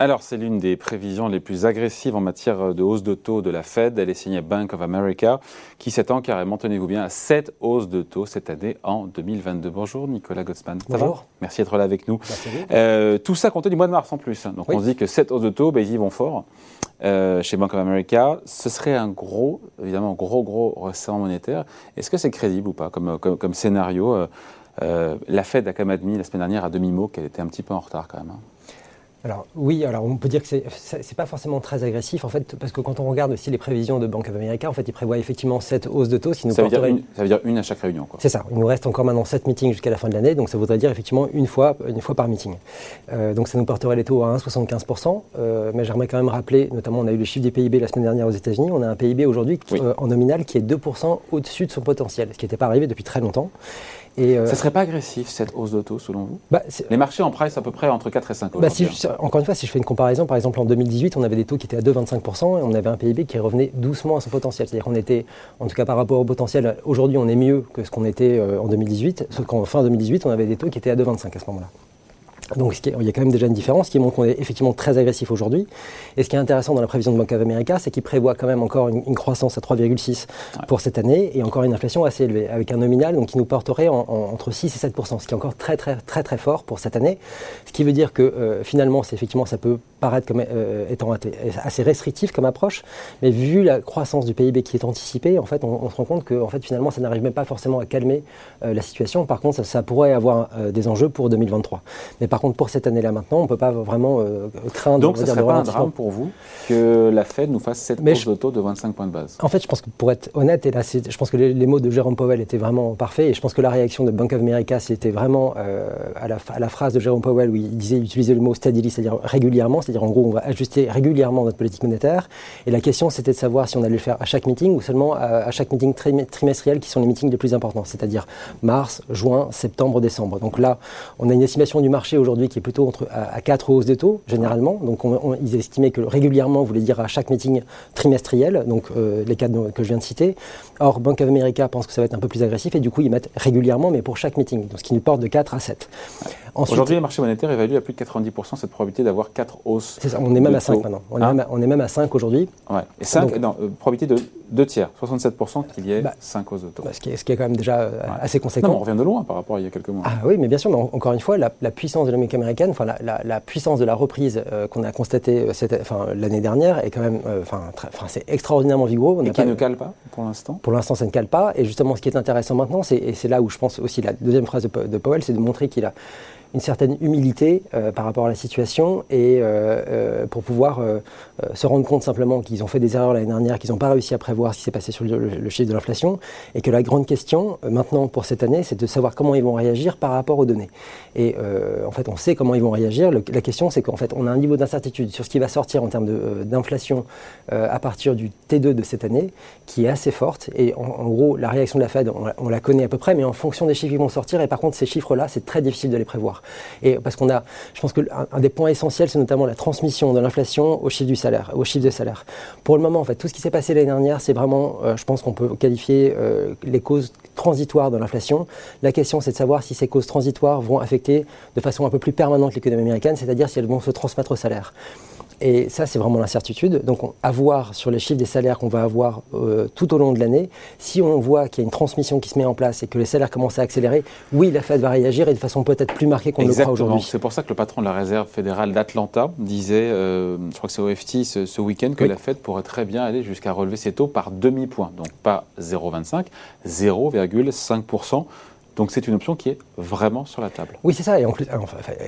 Alors, c'est l'une des prévisions les plus agressives en matière de hausse de taux de la Fed. Elle est signée Bank of America, qui s'attend carrément, tenez-vous bien, à 7 hausses de taux cette année en 2022. Bonjour Nicolas Gottsman. Bonjour. Merci d'être là avec nous. Euh, tout ça comptait du mois de mars en plus. Donc on se dit que 7 hausses de taux, ben, ils y vont fort. Euh, chez Bank of America, ce serait un gros, évidemment, gros, gros resserrement monétaire. Est-ce que c'est crédible ou pas comme, comme, scénario euh, La Fed a quand même admis la semaine dernière à demi-mot qu'elle était un petit peu en retard quand même. Hein. Alors oui, alors on peut dire que c'est n'est pas forcément très agressif en fait, parce que quand on regarde aussi les prévisions de Bank of America, en fait, ils prévoient effectivement cette hausse de taux, nous ça, veut dire une, ça veut dire une à chaque réunion. C'est ça. Il nous reste encore maintenant 7 meetings jusqu'à la fin de l'année, donc ça voudrait dire effectivement une fois, une fois par meeting. Euh, donc ça nous porterait les taux à 1,75%. Euh, mais j'aimerais quand même rappeler, notamment on a eu le chiffre du PIB la semaine dernière aux États-Unis, on a un PIB aujourd'hui euh, en nominal qui est 2% au-dessus de son potentiel, ce qui n'était pas arrivé depuis très longtemps. Et euh, ça ne serait pas agressif cette hausse d'auto selon vous? Bah, Les marchés en price à peu près entre 4 et 5 bah, Encore une fois, si je fais une comparaison, par exemple en 2018, on avait des taux qui étaient à 2,25% et on avait un PIB qui revenait doucement à son potentiel. C'est-à-dire qu'on était, en tout cas par rapport au potentiel, aujourd'hui on est mieux que ce qu'on était euh, en 2018, sauf qu'en fin 2018 on avait des taux qui étaient à 2,25 à ce moment-là. Donc il y a quand même déjà une différence qui montre qu'on est effectivement très agressif aujourd'hui. Et ce qui est intéressant dans la prévision de Bank of America, c'est qu'il prévoit quand même encore une, croissance à 3,6 pour cette année et encore une inflation assez élevée, avec un nominal donc, qui nous porterait entre 6 et 7% ce qui est encore très très très très fort pour cette année. Ce qui veut dire que euh, finalement, c'est effectivement, ça peut paraître comme euh, étant assez restrictif comme approche, mais vu la croissance du PIB qui est anticipée, en fait, on, se rend compte que en fait, finalement, ça n'arrive même pas forcément à calmer euh, la situation. Par contre, ça, pourrait avoir des enjeux pour 2023. Mais par contre, pour cette année-là maintenant, on ne peut pas vraiment euh, craindre. Donc, ce serait pas un drame pour vous que la Fed nous fasse cette hausse de taux de 25 points de base? En fait, je pense que pour être honnête, et là, je pense que les, mots de Jérôme Powell étaient vraiment parfaits, et je pense que la réaction de Bank of America, c'était vraiment euh, à, la, à, la, phrase de Jérôme Powell où il disait, il utilisait le mot steadily, c'est-à-dire régulièrement, c'est-à-dire en gros, on va ajuster régulièrement notre politique monétaire. Et la question, c'était de savoir si on allait le faire à chaque meeting ou seulement à, chaque meeting trimestriel, qui sont les meetings les plus importants, c'est-à-dire mars, juin, septembre, décembre. Donc là, on a une estimation du marché aujourd'hui qui est plutôt entre, à, 4 hausses de taux, généralement. Donc ils estimaient que régulièrement voulait dire à chaque meeting trimestriel, donc euh, les cas que je viens de citer. Or, Bank of America pense que ça va être un peu plus agressif et du coup, ils mettent régulièrement, mais pour chaque meeting, donc ce qui nous porte de 4 à 7. Aujourd'hui, le marché monétaire évalue à plus de 90% cette probabilité d'avoir 4 hausses. C'est ça, on est même à 5 maintenant. On, est même à, on, est même à, 5 aujourd'hui. Ouais. Et 5, non, euh, probabilité de 2 tiers, 67% qu'il y ait 5 bah, hausses de taux. Bah, ce, qui est, ce, qui est, quand même déjà euh, assez conséquent. Non, on revient de loin par rapport à il y a quelques mois. Ah oui, mais bien sûr, mais encore une fois, la, puissance de l'Amérique américaine, enfin la, puissance de la reprise qu'on a constatée l'année dernière est quand même, c'est extraordinairement vigoureux. et qui ne cale pas pour l'instant? Pour l'instant, ça ne cale pas. Et justement, ce qui est intéressant maintenant, et c'est là où je pense aussi la deuxième phrase de Powell, c'est de montrer qu'il a une certaine humilité euh, par rapport à la situation et euh, euh, pour pouvoir se rendre compte simplement qu'ils ont fait des erreurs l'année dernière, qu'ils n'ont pas réussi à prévoir ce qui s'est passé sur le, chiffre de l'inflation et que la grande question maintenant pour cette année, c'est de savoir comment ils vont réagir par rapport aux données. Et en fait, on sait comment ils vont réagir. la question, c'est qu'en fait, on a un niveau d'incertitude sur ce qui va sortir en termes d'inflation à partir du T2 de cette année qui est assez forte. Et en, gros, la réaction de la Fed, on, on la connaît à peu près, mais en fonction des chiffres qui vont sortir. Et par contre, ces chiffres-là, c'est très difficile de les prévoir. Et parce qu'on a, je pense que un, des points essentiels, c'est notamment la transmission de l'inflation au chiffre du salaire, au chiffre de salaire. Pour le moment, tout ce qui s'est passé l'année dernière, c'est vraiment, euh, je pense qu'on peut qualifier euh, les causes transitoires de l'inflation. La question, c'est de savoir si ces causes transitoires vont affecter de façon un peu plus permanente l'économie américaine, c'est-à-dire si elles vont se transmettre au salaire. Et ça, c'est vraiment l'incertitude. Donc, à voir sur les chiffres des salaires qu'on va avoir euh, tout au long de l'année, si on voit qu'il y a une transmission qui se met en place et que les salaires commencent à accélérer, oui, la Fed va réagir et de façon peut-être plus marquée qu'on ne le croit aujourd'hui. C'est pour ça que le patron de la réserve fédérale d'Atlanta disait, euh, je crois que c'est OFT ce, ce week-end, que la Fed pourrait très bien aller jusqu'à relever ses taux par demi-point. Donc, pas 0,25, 0,5%. Donc c'est une option qui est vraiment sur la table. Oui, c'est ça. Et en plus,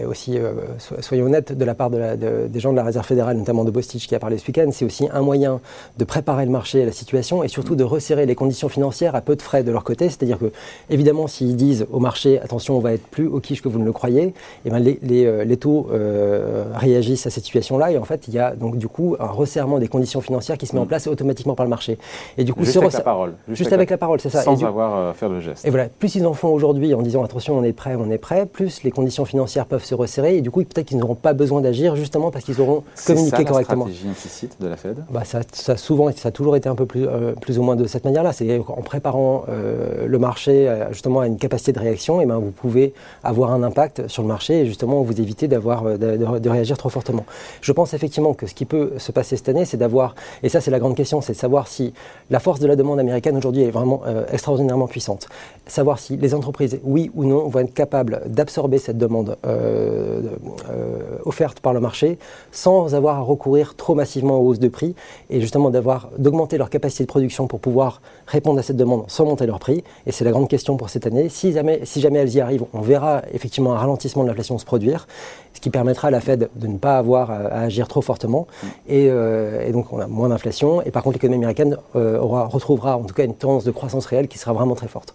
aussi, euh, soyons honnêtes, de la part de des gens de la Réserve fédérale, notamment de Bostich qui a parlé ce week-end, c'est aussi un moyen de préparer le marché à la situation et surtout de resserrer les conditions financières à peu de frais de leur côté. C'est-à-dire que, évidemment, s'ils disent au marché, attention, on va être plus au quiche que vous ne le croyez, et eh ben les, les, euh, les, taux euh, réagissent à cette situation-là. Et en fait, il y a donc du coup un resserrement des conditions financières qui se met en mm. place automatiquement par le marché. Et du coup, juste avec la parole. Juste, avec, la, parole, c'est ça. Sans avoir à faire le geste. Et voilà, plus ils en font aujourd'hui en disant attention, on est prêt, on est prêt, plus les conditions financières peuvent se resserrer et du coup, peut-être qu'ils n'auront pas besoin d'agir justement parce qu'ils auront communiqué ça, correctement. C'est stratégie implicite de la Fed bah, ça, ça, souvent, ça a toujours été un peu plus, euh, plus ou moins de cette manière-là. C'est en préparant euh, le marché euh, justement à une capacité de réaction, et ben, vous pouvez avoir un impact sur le marché et justement vous éviter d'avoir, de, de, de, réagir trop fortement. Je pense effectivement que ce qui peut se passer cette année, c'est d'avoir, et ça c'est la grande question, c'est de savoir si la force de la demande américaine aujourd'hui est vraiment extraordinairement puissante. Savoir si les entreprises, oui ou non, vont être capables d'absorber cette demande euh, euh, offerte par le marché sans avoir à recourir trop massivement aux hausses de prix et justement d'avoir d'augmenter leur capacité de production pour pouvoir répondre à cette demande sans monter leur prix. Et c'est la grande question pour cette année. Si jamais, elles y arrivent, on verra effectivement un ralentissement de l'inflation se produire, ce qui permettra à la Fed de ne pas avoir à, agir trop fortement. Et, euh, et, donc on a moins d'inflation. Et par contre, l'économie américaine retrouvera en tout cas une tendance de croissance réelle qui sera vraiment très forte.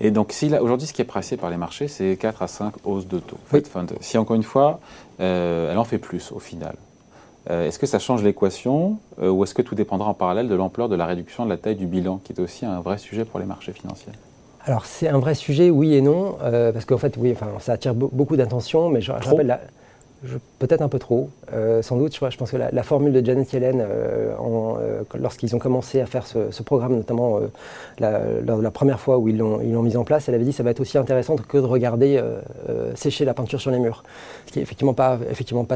Et donc, si aujourd'hui, ce qui est pressé par les marchés, c'est 4 à 5 hausses de taux. Oui. Si encore une fois, euh, elle en fait plus au final, euh, est-ce que ça change l'équation euh, ou est-ce que tout dépendra en parallèle de l'ampleur de la réduction de la taille du bilan, qui est aussi un vrai sujet pour les marchés financiers? Alors c'est un vrai sujet, oui et non, euh, parce qu'en fait, oui, enfin, ça attire beaucoup d'attention, mais je, je rappelle la, Peut-être un peu trop, euh, sans doute. Je, pense que la, formule de Janet Yellen, euh, euh, lorsqu'ils ont commencé à faire ce, programme, notamment la, la, la, première fois où ils l'ont mis en place, elle avait dit que ça va être aussi intéressant que de regarder sécher la peinture sur les murs, ce qui est effectivement pas,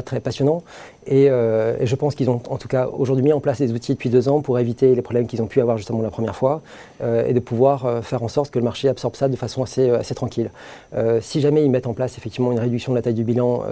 très passionnant. Et, je pense qu'ils ont en tout cas aujourd'hui mis en place des outils depuis deux ans pour éviter les problèmes qu'ils ont pu avoir justement la première fois et de pouvoir faire en sorte que le marché absorbe ça de façon assez tranquille. si jamais ils mettent en place effectivement une réduction de la taille du bilan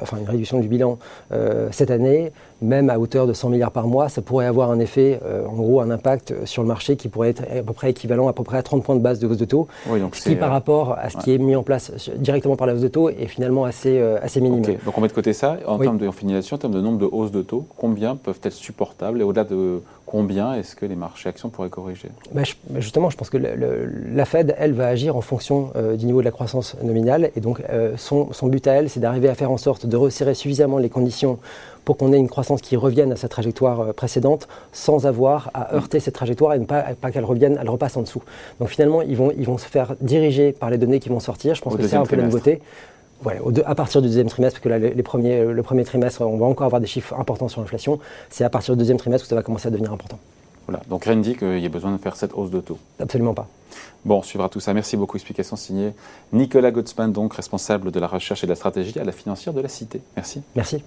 enfin une réduction du bilan euh, cette année, même à hauteur de 100 milliards par mois, ça pourrait avoir un effet, euh, en gros, un impact sur le marché qui pourrait être à peu près équivalent à peu près à 30 points de base de hausse de taux, oui, donc ce qui par rapport à ce ouais. qui est mis en place directement par la hausse de taux est finalement assez, euh, assez minime. Okay. Donc on met de côté ça, en oui. termes de en finalisation, en termes de nombre de hausses de taux, combien peuvent être supportables et au-delà de combien est-ce que les marchés actions pourraient corriger ben, je, Justement, je pense que le, le, la Fed, elle, va agir en fonction euh, du niveau de la croissance nominale. Et donc, euh, son, son, but à elle, c'est d'arriver à faire en sorte de resserrer suffisamment les conditions pour qu'on ait une croissance qui revienne à sa trajectoire euh, précédente sans avoir à heurter cette trajectoire et ne pas, pas qu'elle revienne, elle repasse en dessous. Donc finalement, ils vont, ils vont se faire diriger par les données qui vont sortir. Je pense Au que c'est un peu la nouveauté. Ouais, à partir du deuxième trimestre, parce que là, les premiers, le premier trimestre, on va encore avoir des chiffres importants sur l'inflation. C'est à partir du deuxième trimestre que ça va commencer à devenir important. Voilà. Donc rien ne dit qu'il y ait besoin de faire cette hausse de taux. Absolument pas. Bon, on suivra tout ça. Merci beaucoup. Explication signée Nicolas Gottsman, donc responsable de la recherche et de la stratégie à la financière de la Cité. Merci. Merci.